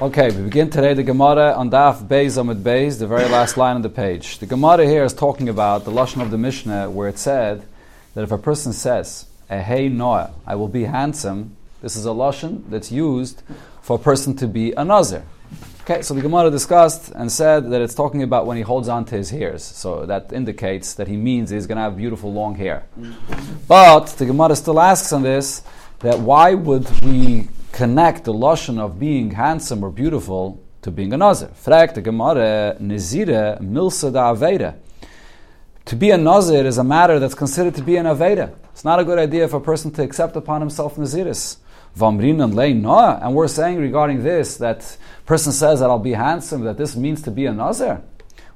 Okay, we begin today the Gemara on Daf Beis Amid Beis, the very last line on the page. The Gemara here is talking about the lashon of the Mishnah, where it said that if a person says, eh, "Hey Noah, I will be handsome," this is a lashon that's used for a person to be a nazir. Okay, so the Gemara discussed and said that it's talking about when he holds on to his hairs. So that indicates that he means he's going to have beautiful long hair. But the Gemara still asks on this that why would we connect the lashon of being handsome or beautiful to being a nazir? Frag the Gemara, Nizire milsa da aveda. To be a nazir is a matter that's considered to be an aveda. It's not a good idea for a person to accept upon himself naziris. Vamrin and noah, and we're saying regarding this that person says that I'll be handsome, that this means to be a nazir.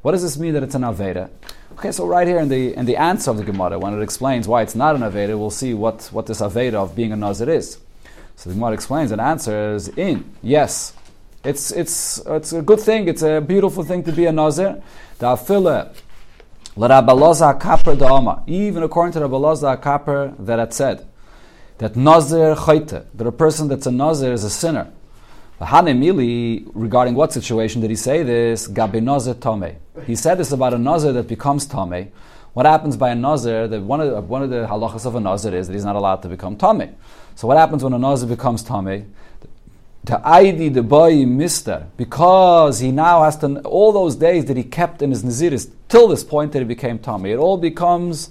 What does this mean that it's an aveda? Okay, so right here in the in the answer of the Gemara, when it explains why it's not an aveda, we'll see what, what this aveda of being a nazir is. So the Gemara explains and answers in yes, it's it's it's a good thing. It's a beautiful thing to be a nazir. The afila even according to Rabbi Elazar HaKappar that had said that nazir chayte, that a person that's a nazir is a sinner. Hanemili, regarding what situation did he say this? Gabi nazir tome. He said this about a nazir that becomes tome. What happens by a nazir? That one of one of the halachas of a nazir is that he's not allowed to become tame. So what happens when a nazir becomes tame? The ID the boy mister because he now has to all those days that he kept in his naziris till this point that he became tame. It all becomes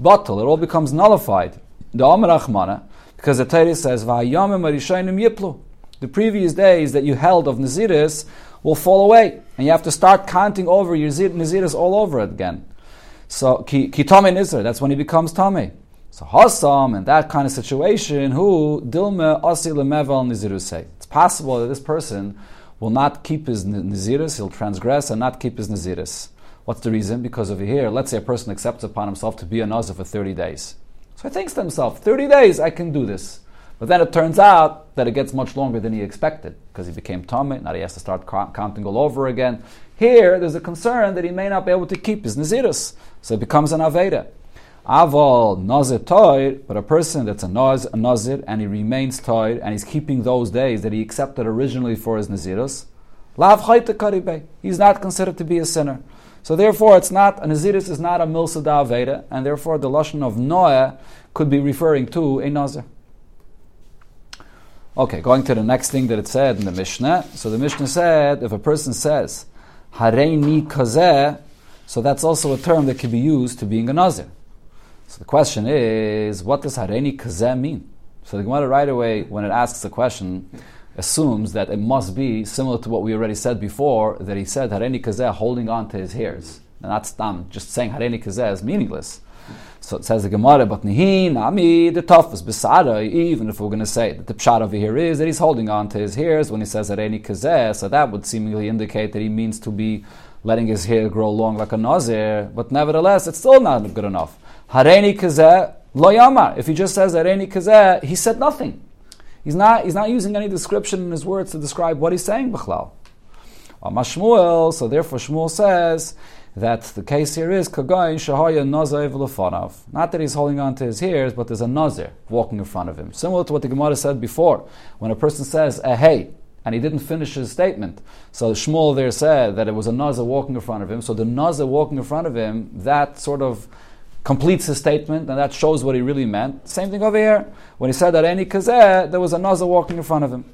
batel. It all becomes nullified. The Amar Achmana, because the Torah says va'yamim arishayim yiplu. The previous days that you held of naziris will fall away, and you have to start counting over your naziris all over again. So ki, ki nizr, that's when he becomes tame. So Hassam, in that kind of situation, who dilme asi lemevel nizirusei. It's possible that this person will not keep his naziris, he'll transgress and not keep his naziris. What's the reason? Because over here, let's say a person accepts upon himself to be a nazir for 30 days. So he thinks to himself, 30 days, I can do this. But then it turns out that it gets much longer than he expected because he became tomei. Now he has to start counting all over again. Here, there's a concern that he may not be able to keep his Naziris. So it becomes an Aveda. Aval nazir toir, but a person that's a, naz, a nazir and he remains toir and he's keeping those days that he accepted originally for his nazirus, lav karibe. He's not considered to be a sinner. So therefore, it's not a nazirus is not a milsa da and therefore the lashon of noah could be referring to a nazir. Okay, going to the next thing that it said in the Mishnah. So the Mishnah said if a person says hareini kazeh, so that's also a term that can be used to being a nazir. So the question is, what does Hareni Kazeh mean? So the Gemara right away, when it asks the question, assumes that it must be similar to what we already said before, that he said Hareni Kazeh holding on to his hairs. And that's stam. Just saying Hareni Kazeh is meaningless. So it says the Gemara, but nihin ami the toughest besada. Even if we're going to say that the pshat over here is that he's holding on to his hairs when he says hareni kazeh, so that would seemingly indicate that he means to be letting his hair grow long like a nazir. But nevertheless, it's still not good enough. Hareni kazeh lo yamar. If he just says hareni kazeh, he said nothing. He's not, he's not using any description in his words to describe what he's saying, B'chlal. Shmuel, so therefore Shmuel says that the case here is Kagayin Shahaya Nazir V'Lefanav. Not that he's holding on to his ears, but there's a Nazir walking in front of him. Similar to what the Gemara said before. When a person says, eh, hey, and he didn't finish his statement. So Shmuel there said that it was a Nazir walking in front of him. So the Nazir walking in front of him, that sort of completes his statement, and that shows what he really meant. Same thing over here. When he said that any kazeh, there was a nazar walking in front of him.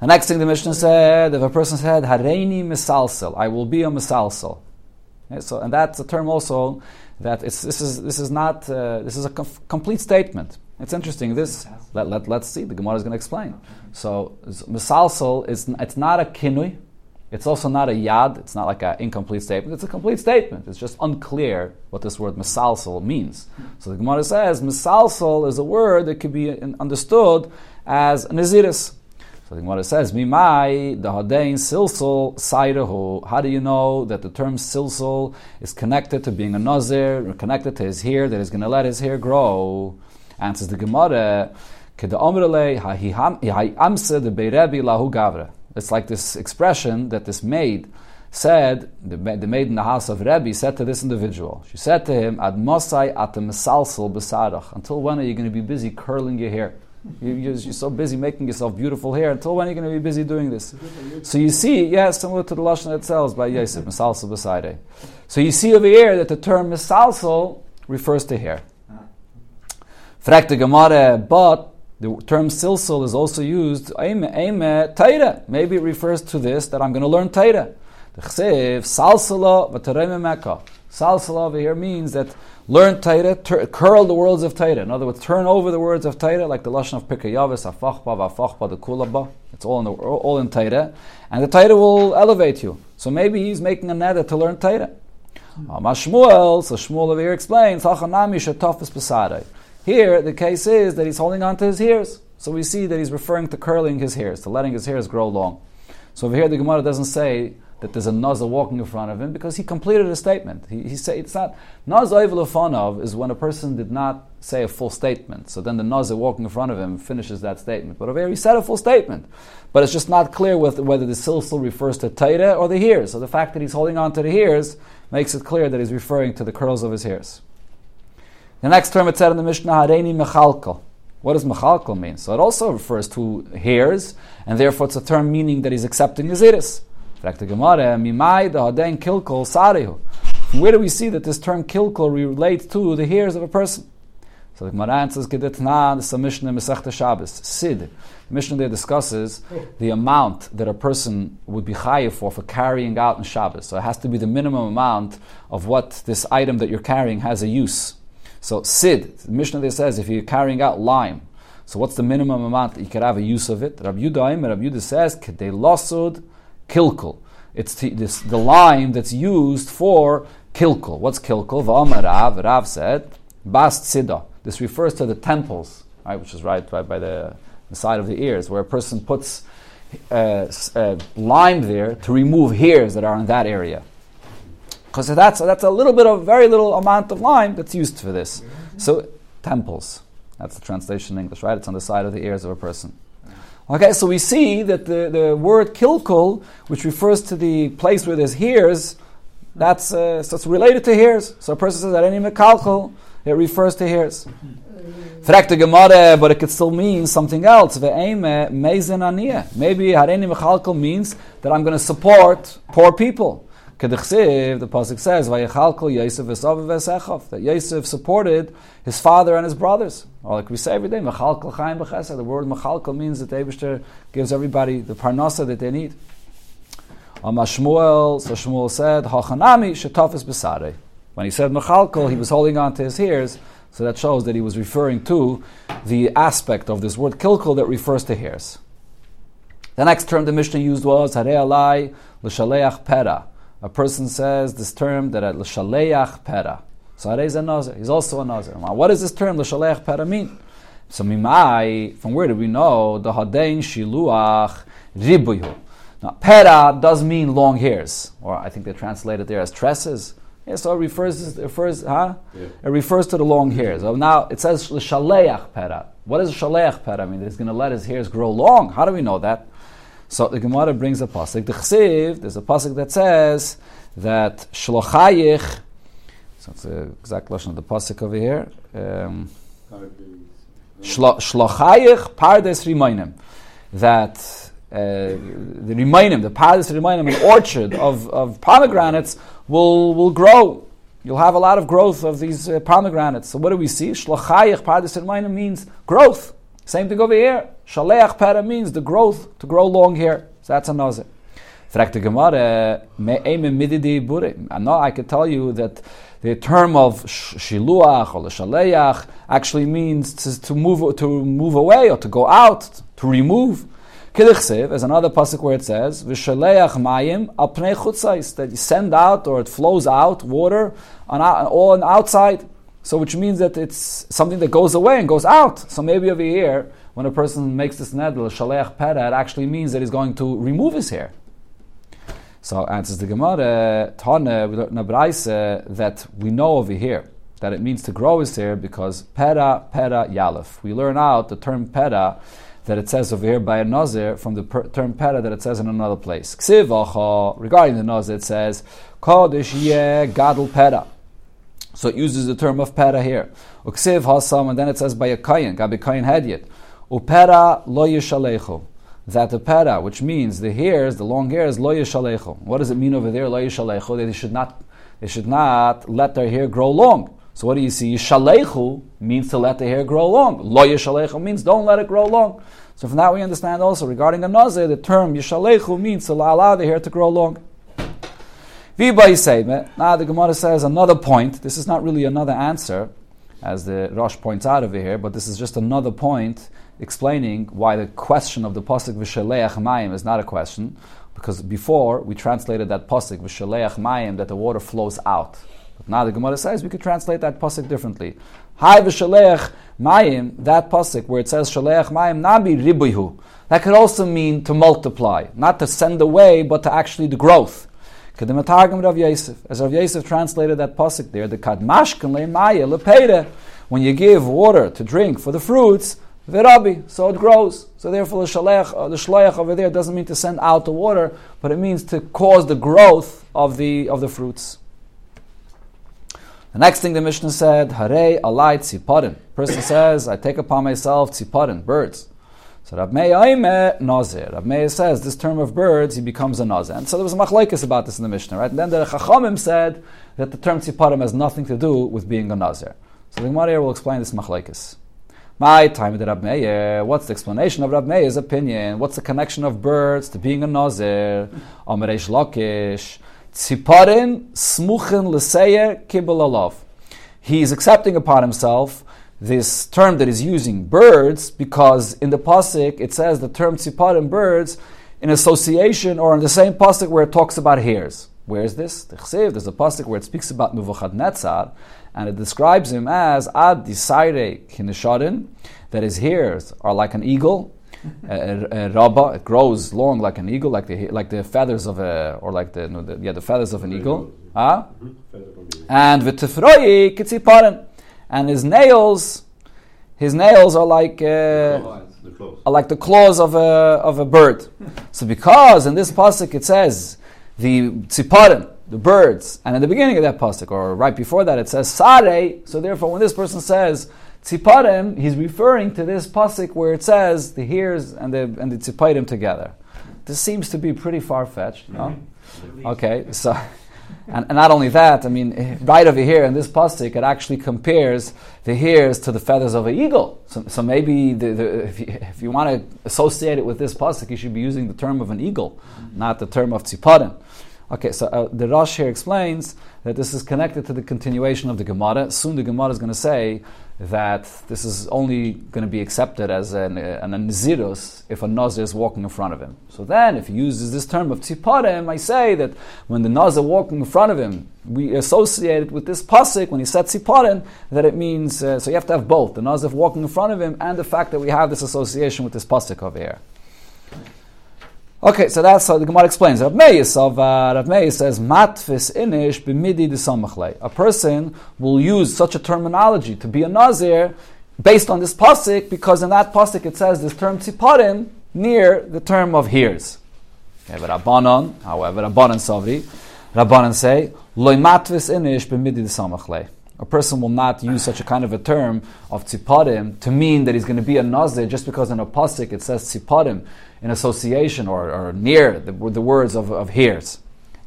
The next thing the Mishnah said, if a person said, Hareini misalsel, I will be a misalsel. Okay, so, and that's a term also that this is, this is not, uh, this is a com- complete statement. It's interesting. This, let, let, let's see, the Gemara is going to explain. So, misalsel, is, it's not a kinui, it's also not a yad, it's not like an incomplete statement, it's a complete statement. It's just unclear what this word misalsal means. So the Gemara says misalsal is a word that could be understood as naziris. So the Gemara says, Mimai, the Hadein Silsal Saidahu. How do you know that the term Silsal is connected to being a Nazir, or connected to his hair, that he's going to let his hair grow? Answers the Gemara, Keda Omrele, Amse de Beirebi Lahu Gavra. It's like this expression that this maid said, the, the maid in the house of Rebbe said to this individual, she said to him, Ad mosai at misalsal besarach. Until when are you going to be busy curling your hair? You, you're, you're, so busy making yourself beautiful here. Until when are you going to be busy doing this? So you see, yeah, similar to the lashon itself by Yosef, misalsel beside So you see over here that the term misalsel refers to hair. Frag the Gemara, but the term silsil is also used, Maybe it refers to this, that I'm going to learn Taira. The chsev, salsala, mekka. Salsala over here means that learn Taira, curl the words of Taira. In other words, turn over the words of Taira, like the Lashon of Pikayavis, Afachba, Vafachba, the Kulaba. It's all in, the, all in Taira. And the Taira will elevate you. So maybe he's making a neder to learn Taira. Hmm. Mashmuel, so Shmuel over here explains, Hachanami shetafis besadai. Here, the case is that he's holding on to his hairs. So we see that he's referring to curling his hairs, to letting his hairs grow long. So over here, the Gemara doesn't say that there's a Nazar walking in front of him because he completed a statement. He, he say it's not Nazar of is when a person did not say a full statement. So then the Nazar walking in front of him finishes that statement. But over here, he said a full statement. But it's just not clear with, whether the silsil refers to Taira or the hairs. So the fact that he's holding on to the hairs makes it clear that he's referring to the curls of his hairs. The next term it said in the Mishnah, Hareini Mechalkal. What does Mechalkal mean? So it also refers to hairs, and therefore it's a term meaning that he's accepting his iris. Where do we see that this term kilkal relates to the hairs of a person? So the Gemara answers, Gedetna, this is a Mishnah Mesechta Shabbos. Sid. The Mishnah there discusses the amount that a person would be chayiv for for carrying out in Shabbos. So it has to be the minimum amount of what this item that you're carrying has a use. So sid, the Mishnah there says if you're carrying out lime, so what's the minimum amount that you could have a use of it? Rabbi Yudaim, Rabbi Yudah says, kedei losud kilkul. It's the, this, the lime that's used for kilkul. What's kilkul? V'amar Rav, Rav said, bast sida. This refers to the temples, right, which is right, right by the, the side of the ears, where a person puts uh, uh, lime there to remove hairs that are in that area. Because that's, that's a little bit of, very little amount of lime that's used for this. So, temples. That's the translation in English, right? It's on the side of the ears of a person. Okay, so we see that the, the word kilkul, which refers to the place where there's hairs, that's, uh, so it's related to hairs. So a person says that mekalkul, it refers to hairs. Gemara, but it could still mean something else. Maybe hareni mechalkal means that I'm going to support poor people. The pasuk says, "Vayichalkol Yosef v'sav v'sechav." That Yosef supported his father and his brothers. Or like we say every day, "Mechalkol chaim b'chesed." The word "mechalkol" means that Eibushter gives everybody the parnasa that they need. Amashmuel, so Shmuel said, "Hachanami shetafis b'sarei." When he said "mechalkol," he was holding on to his ears. So that shows that he was referring to the aspect of this word kilkul that refers to hairs. The next term the Mishnah used was "Harei alai l'shaleach pera." A person says this term that l'shaleach pera. So is a nazir. He's also a nazir. What does this term l'shaleach pera mean? So mimai, from where do we know the hadein shiluach ribuyu? Now, pera does mean long hairs, or I think they translate it there as tresses. Yeah, so it refers, it refers, huh? Yeah. It refers to the long hairs. So now it says l'shaleach pera. What does shaleach pera mean? That he's going to let his hairs grow long. How do we know that? So the Gemara brings a pasuk. The Chsiv, there's a pasuk that says that shlochayich. So it's the exact lashon of the pasuk over here. Um, shlochayich pardes rimainim. That uh, the rimainim, the pardes rimainim, an orchard of, of pomegranates will will grow. You'll have a lot of growth of these uh, pomegranates. So what do we see? Shlochayich pardes rimainim means growth. Same thing over here. Shaleach para means the growth, to grow long hair. So that's a nazir. Fragt the Gemara, I know I could tell you that the term of shiluach or shaleach actually means to, to, move to move away or to go out, to remove. Kilichsev is another pasuk where it says v'shaleach mayim al pnei chutzais that you send out or it flows out water on, all on outside. So which means that it's something that goes away and goes out. So maybe over here, when a person makes this neder, shaleach pera, it actually means that he's going to remove his hair. So answers the Gemara, Tane, that we know over here that it means to grow his hair because pera, pera, yalef. We learn out the term pera that it says over here by a nazir from the per- term pera that it says in another place. Regarding the nazir, it says, Kodesh ye gadol pera. So it uses the term of pera here. Uksiv hasam, and then it says by a kayin, gabi kayin hedyet. Upera lo yishalechu. That the pera, which means the hairs, the long hairs, lo yishalechu. What does it mean over there, lo yishalechu? That they should not, they should not let their hair grow long. So what do you see? Yishalechu means to let the hair grow long. Lo yishalechu means don't let it grow long. So from that we understand also regarding a nazir, the term yishalechu means to allow the hair to grow long. Now the Gemara says another point. This is not really another answer, as the Rosh points out over here, but this is just another point explaining why the question of the pasuk v'shaleach mayim is not a question, because before we translated that pasuk v'shaleach mayim that the water flows out. But now the Gemara says we could translate that pasuk differently. Hai v'shaleach mayim that pasuk where it says shaleach mayim nabi ribuhu. That could also mean to multiply, not to send away, but to actually the growth. Kedematagim Rav Yosef. As Rav Yosef translated that pasuk there, the kadmashkan le'maya lepeide. When you give water to drink for the fruits, v'rabi, so it grows. So therefore, the shaleach, uh, the shleach over there doesn't mean to send out the water, but it means to cause the growth of the of the fruits. The next thing the Mishnah said, Hare alai tziparin. Person says, I take upon myself tziparin, birds. So Rav Meir Nazir. Rav Meir says this term of birds, he becomes a Nazir. And so there was a machlekes about this in the Mishnah, right? And then the Chachamim said that the term tziparim has nothing to do with being a Nazir. So the Gemara will explain this machlekes. My time with Rab Meir. What's the explanation of Rab Meir's opinion? What's the connection of birds to being a Nazir? Amaresh Lakish. Tziparin smuchin l'seyer kibbel He's accepting upon himself this term that is using birds because in the pasuk it says the term tziparim birds in association or in the same pasuk where it talks about hairs. Where is this? The Chsev, there's a pasuk where it speaks about Nebuchadnezzar and it describes him as ad disaire kinesharin, that his hairs are like an eagle. rabba, it grows long like an eagle, like the like the feathers of a or like the, no, the yeah the feathers of an eagle. Ah, and v'tefroi kitziparin and his nails, his nails are like uh, are like the claws of a of a bird. so because in this pasuk it says the tziparim, the birds, and at the beginning of that pasuk or right before that it says sare. So therefore, when this person says tziparim, he's referring to this pasuk where it says the hairs and the and the tziparim together. This seems to be pretty far fetched, no? Mm-hmm. Okay, so. And, and, not only that, I mean, right over here in this pasuk, it actually compares the hairs to the feathers of an eagle. So, so maybe the, the, if, you, if, you, want to associate it with this pasuk, you should be using the term of an eagle, not the term of tziparim. Okay, so uh, the Rosh here explains that this is connected to the continuation of the Gemara. Soon the Gemara is going to say that this is only going to be accepted as an, an, an if a nazir is walking in front of him. So then, if he uses this term of tziparim, I say that when the nazir walking in front of him, we associate it with this pasuk when he said tziparim, that it means uh, so you have to have both the nazir walking in front of him and the fact that we have this association with this pasuk over here. Okay, so that's how the Gemara explains. Rav Meir, of, uh, Rav Meir says, Matfis inish b'midi A person will use such a terminology to be a Nazir based on this pasuk because in that pasuk it says this term tziparim near the term of hears. Okay, but Rabbanon, however, Rabbanon Savri, Rabbanon say, Loy matvis inish b'midi de a person will not use such a kind of a term of tziparim to mean that he's going to be a nazir just because in a pasuk it says tziparim in association or, or near the, the words of, of hairs.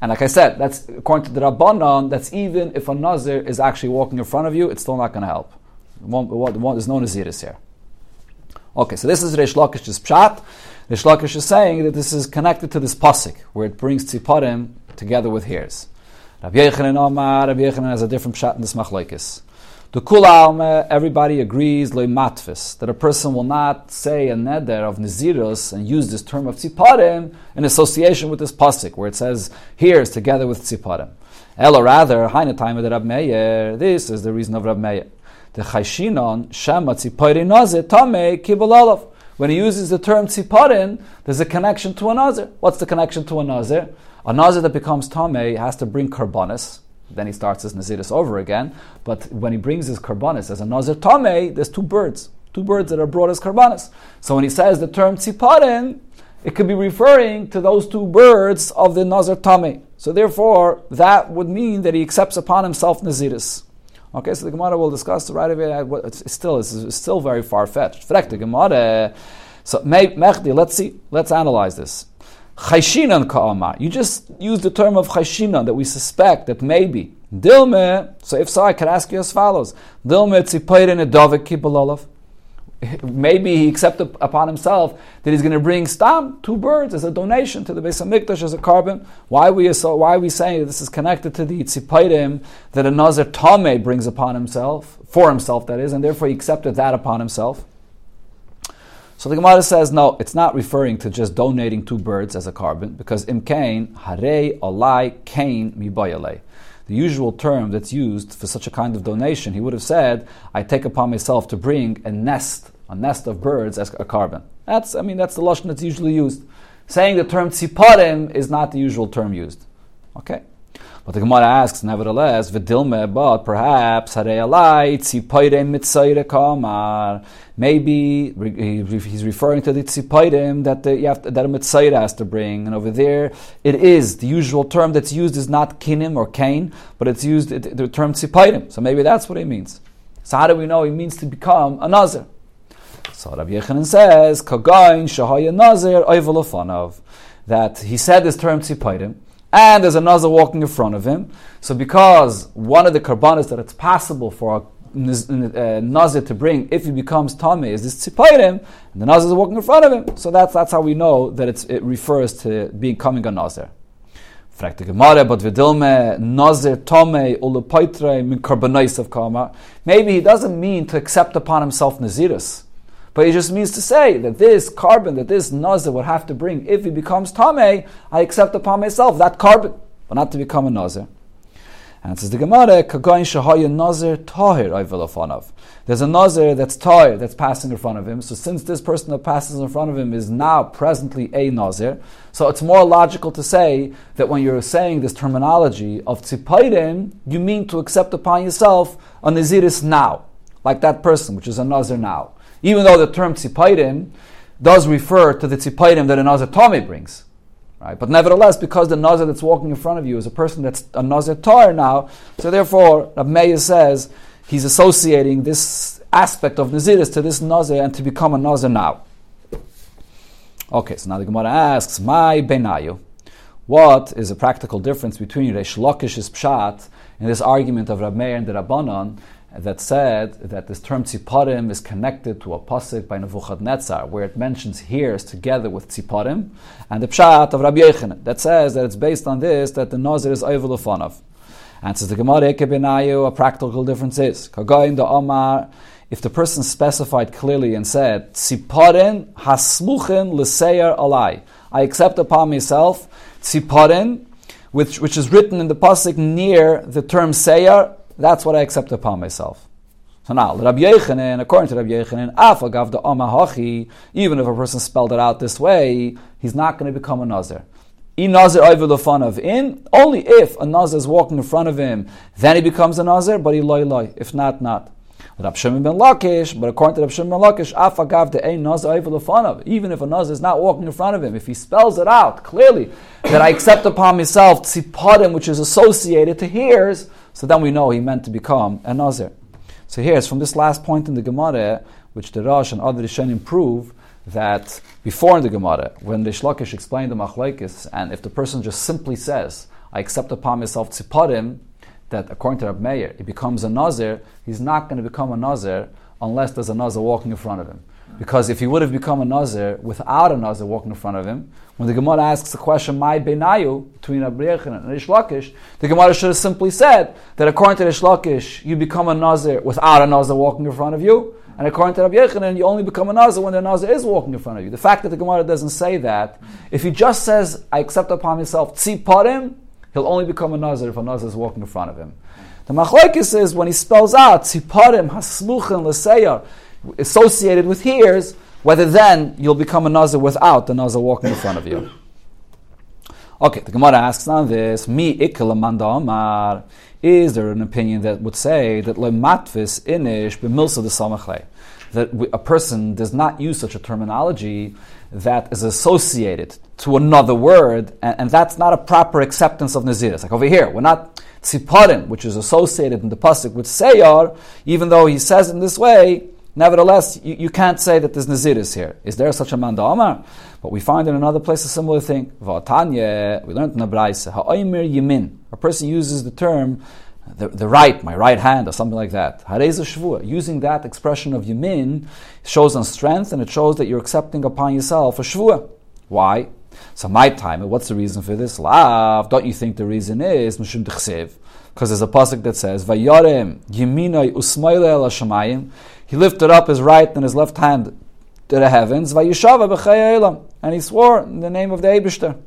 And like I said, that's according to the Rabbanon, that's even if a nazir is actually walking in front of you, it's still not going to help. there's no naziris here. Okay, so this is Reish Lakish's pshat. Reish Lakish is saying that this is connected to this pasuk, where it brings tziparim together with hairs. Rabbi Yochanan Omar, Rabbi Yochanan has a different pshat in this machlekes. The kul alma, everybody agrees loy matfis that a person will not say a neder of nazirus and use this term of tziparim in association with this pasuk where it says here's together with tziparim. Ella rather, haina time of the Rab Meir. This is the reason of Rab Meir. The chayshinon shema tzipari nazir tame kibalalav. When he uses the term tziparin, there's a connection to a nazir. What's the connection to a nazir? A nazir that becomes tamei has to bring karbanis. Then he starts his naziris over again. But when he brings his karbanis as a nazir tamei, there's two birds, two birds that are brought as karbanis. So when he says the term tziparin, it could be referring to those two birds of the nazir tamei. So therefore, that would mean that he accepts upon himself naziris. Okay, so the Gemara will discuss right away. Uh, it's still it's still very far fetched. So let's see, let's analyze this. Chayshinan ka'amar. You just use the term of chayshinan that we suspect that maybe dilme. So if so, I could ask you as follows: Dilme tzipayrin edavik kibalolav maybe he accepted upon himself that he's going to bring stam two birds as a donation to the Beis Hamikdash as a korban. Why are we so? Why are we saying that this is connected to the tziparim that a nazir tame brings upon himself for himself? That is, and therefore he accepted that upon himself. So the Gemara says no, it's not referring to just donating two birds as a korban because imkain hare olai, kain mibayale the usual term that's used for such a kind of donation, he would have said, I take upon myself to bring a nest a nest of birds as a korban. That's, I mean, that's the lashon that's usually used. Saying the term tziparim is not the usual term used. Okay. But the Gemara asks, nevertheless, v'dilme, but perhaps kamar. Maybe he's referring to the tziparim that the, you have that a has to bring, and over there it is the usual term that's used is not kinim or kain, but it's used the term tziparim. So maybe that's what he means. So how do we know he means to become a nazir? So Rabbi Yochanan says, Kagain Shahaya Nazir Oivalofanav, that he said this term Tziparim, and there's a Nazir walking in front of him. So because one of the karbanas that it's possible for a uh, Nazir to bring if he becomes Tomei is this Tziparim, and the Nazir is walking in front of him. So that's, that's how we know that it refers to becoming a Nazir. Gemara, but vidilme nazir tome ulupaitre min karbanais of kama. Maybe he doesn't mean to accept upon himself nazirus. But it just means to say that this korban, that this nazir would have to bring, if he becomes tameh, I accept upon myself that korban, but not to become a nazir. And says the Gemara, Kagain Shahaya Nazir Tahir Ayvelafanav. There's a Nazir that's Tahir, that's passing in front of him. So since this person that passes in front of him is now presently a Nazir, so it's more logical to say that when you're saying this terminology of Tziparim, you mean to accept upon yourself a Naziris now, like that person, which is a Nazir now even though the term tziparim does refer to the tziparim that a nazir tome brings. Right? But nevertheless, because the nazir that's walking in front of you is a person that's a nazir tar now, so therefore, Rab says he's associating this aspect of naziris to this nazir and to become a nazir now. Okay, so now the Gemara asks, "My benayu." What is the practical difference between Reish Lakish's pshat in this argument of Rab Meir and the Rabbanon that said that this term tziparim is connected to a pasuk by Nebuchadnezzar, where it mentions hears together with tziparim, and the pshat of Rabbi Yochanan that says that it's based on this that the nazir is oivel And says the Gemara Ekebenayu, a practical difference is Kagain the Omar. If the person specified clearly and said tziparim hasmuchin l'seyer alai, I accept upon myself tziparim, which which is written in the pasuk near the term seyer that's what I accept upon myself. So now, Rabbi according to Rabbi Yochanan, the even if a person spelled it out this way, he's not going to become a nazir. In nazir of in only if a nazir is walking in front of him, then he becomes a nazir, but he loy loy. If not, not. Rab Shimon ben Lakish, but according to Rab Shimon ben Lakish, the nazir of even if a nazir is not walking in front of him, if he spells it out clearly that I accept upon myself tziparim, which is associated to hears, so then we know he meant to become a Nazir. So here's from this last point in the Gemara, which the Rosh and other Rishonim prove that before in the Gemara, when the Shlakish explained the Machlaikis, and if the person just simply says, I accept upon myself tziparim, that according to Rab Meir, he becomes a Nazir, he's not going to become a Nazir unless there's a Nazir walking in front of him. Because if he would have become a Nazir without a Nazir walking in front of him, when the Gemara asks the question, "My benayu" between Abriyachin and Reish Lakish, the Gemara should have simply said that according to Reish Lakish, you become a Nazir without a Nazir walking in front of you, and according to Rabbi Yochanan, you only become a Nazir when the Nazir is walking in front of you. The fact that the Gemara doesn't say that, if he just says, "I accept upon myself tziparim," he'll only become a Nazir if a Nazir is walking in front of him. The Machlekes is when he spells out tziparim hasluchin l'seyar, associated with hears, whether then you'll become a nazir without the nazir walking in front of you. Okay, the Gemara asks on this, Mi amar, is there an opinion that would say that le matvis inish b'milsa de samachle, that a person does not use such a terminology that is associated to another word, and, and that's not a proper acceptance of naziris. Like over here, we're not tziparim, which is associated in the pasuk with seyar, even though he says in this way, nevertheless, you, you can't say that there's naziris here. Is there such a man Amar? But we find in another place a similar thing. We learned in the Braisa, ha'oimer. A person uses the term the, the right, my right hand, or something like that. Using that expression of yamin shows on strength, and it shows that you're accepting upon yourself a shvua. Why? So my time, what's the reason for this? Lav, don't you think the reason is mishum Because there's a pasuk that says, "Vayarem yiminay usmayle el hashamayim." He lifted up his right and his left hand to the heavens. And he swore in the name of the Eibushter.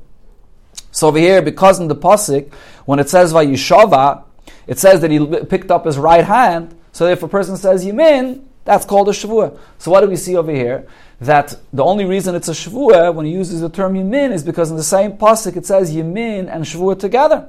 So over here, because in the pasuk, when it says Vayishava, it says that he picked up his right hand. So if a person says Yamin, that's called a Shvua. So what do we see over here? That the only reason it's a Shvua when he uses the term Yamin is because in the same pasuk it says Yamin and Shvua together.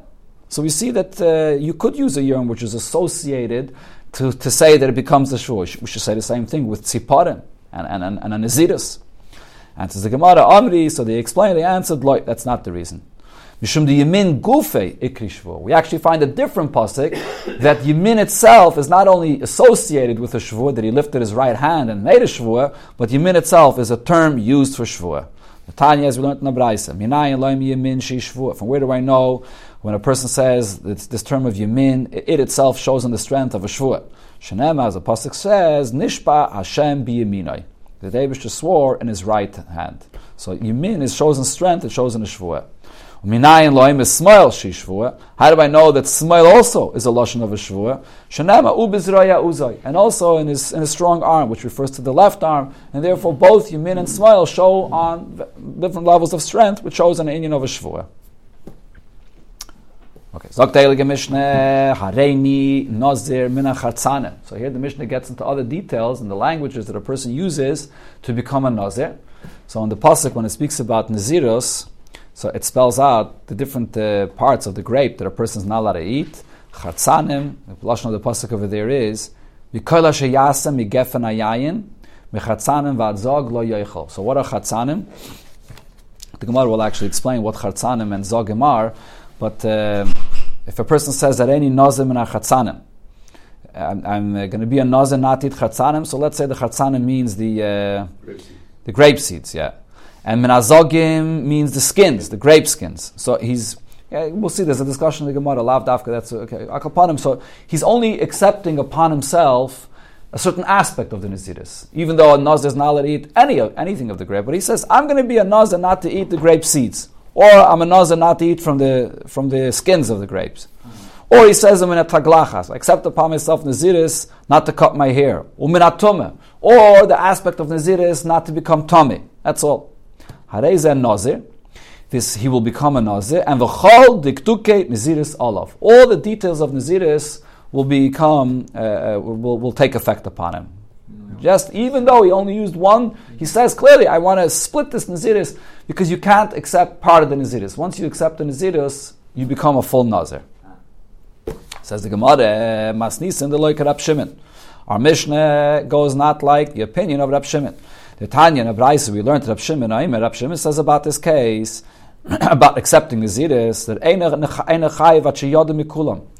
So we see that uh, you could use a Yom which is associated to, to say that it becomes a Shvua. We should say the same thing with Tziparim and, and, and, and a to the Gemara Amri, so they explained, they answered, like, that's not the reason. The Yamin. We actually find a different pasuk that Yamin itself is not only associated with a Shvua, that he lifted his right hand and made a Shvua, but Yamin itself is a term used for Shvua. Tanya, as we learned in the Braisa, Yamin Shvua. From where do I know when a person says this, term of Yamin, it, itself shows in the strength of a Shvua? Shanema, as the pasuk says, Nishpa Hashem Biyaminai. The David swore in his right hand. So Yamin is shows in strength, it shows in a Shvua. Minayin loim is smile shishvua. How do I know that smile also is a lashon of a shvua? Shanema ubizraya uzay, and also in his in his strong arm, which refers to the left arm, and therefore both yamin and smile show on different levels of strength, which shows an Indian of a shvua. Okay, Zok Mishnah, Hareini, Nazir, Mina So here the Mishnah gets into other details and the languages that a person uses to become a Nazir. So in the Pasuk, when it speaks about Naziros, so it spells out the different uh, parts of the grape that a person is not allowed to eat. Chatzanim, the lashon of the pasuk over there is V'kola sheyasa migefen ayayin mechatzanim v'adzog lo yoichel. So what are chatzanim? The Gemara will actually explain what chatzanim and zogim are, but uh, if a person says that any nozim and chatzanim, I'm, I'm going to be a nozim not eat chatzanim, so let's say the chatzanim means the uh, grape the grape seeds, yeah. And menazogim means the skins, the grape skins. So he's, yeah, we'll see, there's a discussion in the Gemara, lav dafka, that's okay, him. So he's only accepting upon himself a certain aspect of the Naziris, even though a Nazir is not allowed to eat any of, anything of the grape. But he says, I'm going to be a Nazir not to eat the grape seeds, or I'm a Nazir not to eat from the, from the skins of the grapes. Or he says, I'm in a taglachas, accept upon myself Naziris not to cut my hair, or the aspect of Naziris not to become tomei. That's all. Hareza Nazir. This he will become a Nazir, and the Chol Diktuke Naziris Olav. All the details of Naziris will become uh, uh, will, will take effect upon him. Just even though he only used one, he says clearly, I want to split this Naziris because you can't accept part of the Naziris. Once you accept the Naziris, you become a full Nazir. Says the Gemara, Masnis and the Loik Rab Shimon. Our Mishnah goes not like the opinion of Rab Shimon. The Tanya and Abraisa, we learned Rab Shimon, Rab Shimon says about this case, about accepting the Zidis, that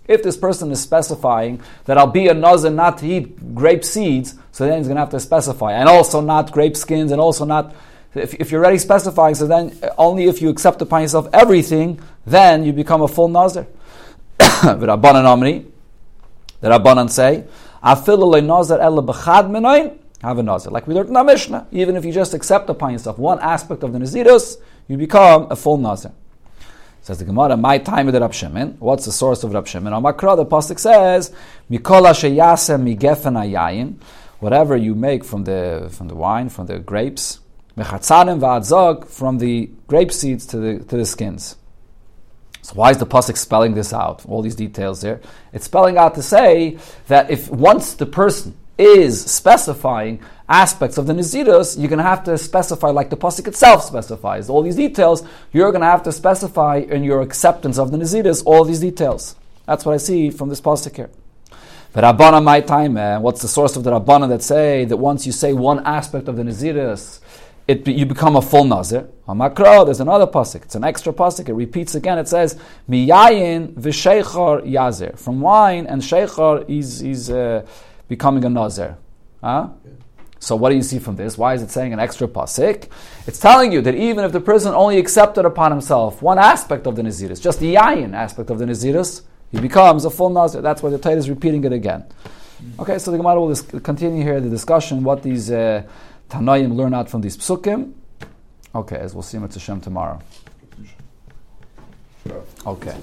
if this person is specifying that I'll be a nazir not to eat grape seeds, so then he's going to have to specify, and also not grape skins, and also not. If, if you're already specifying, so then only if you accept upon yourself everything, then you become a full nazir. Rabbanan Amri, the Rabbanan say, "Afil nazir ela b'chad menoin." have a nazir. Like we learned in our Mishnah, even if you just accept upon yourself one aspect of the nazirus, you become a full nazir. Says the Gemara, my time with Rab Shimon. What's the source of Rab Shimon? On Makra, the pasuk says, "Mikola sheyase migefen ayayin." Whatever you make from the from the wine, from the grapes, mechatzanim va'adzog, from the grape seeds to the to the skins. So why is the pasuk spelling this out? All these details there. It's spelling out to say that if once the person is specifying aspects of the Naziros, you're going to have to specify, like the Pasuk itself specifies, all these details, you're going to have to specify in your acceptance of the Naziros all these details. That's what I see from this Pasuk here. But Rabbana my time, man. What's the source of the Rabbana that say that once you say one aspect of the Naziris, it, you become a full nazir. Hamakro, there's another pasuk. It's an extra pasuk. It repeats again. It says, Miyayin v'sheichar yazir. From wine and sheichar, he's, he's uh, becoming a nazir. Huh? So what do you see from this? Why is it saying an extra pasuk? It's telling you that even if the person only accepted upon himself one aspect of the naziris, just the yayin aspect of the naziris, he becomes a full nazir. That's why the Torah is repeating it again. Okay, so the Gemara will continue here the discussion what these uh, Tanaim learn out from these psukim. Okay, as we'll see Hashem tomorrow. Okay.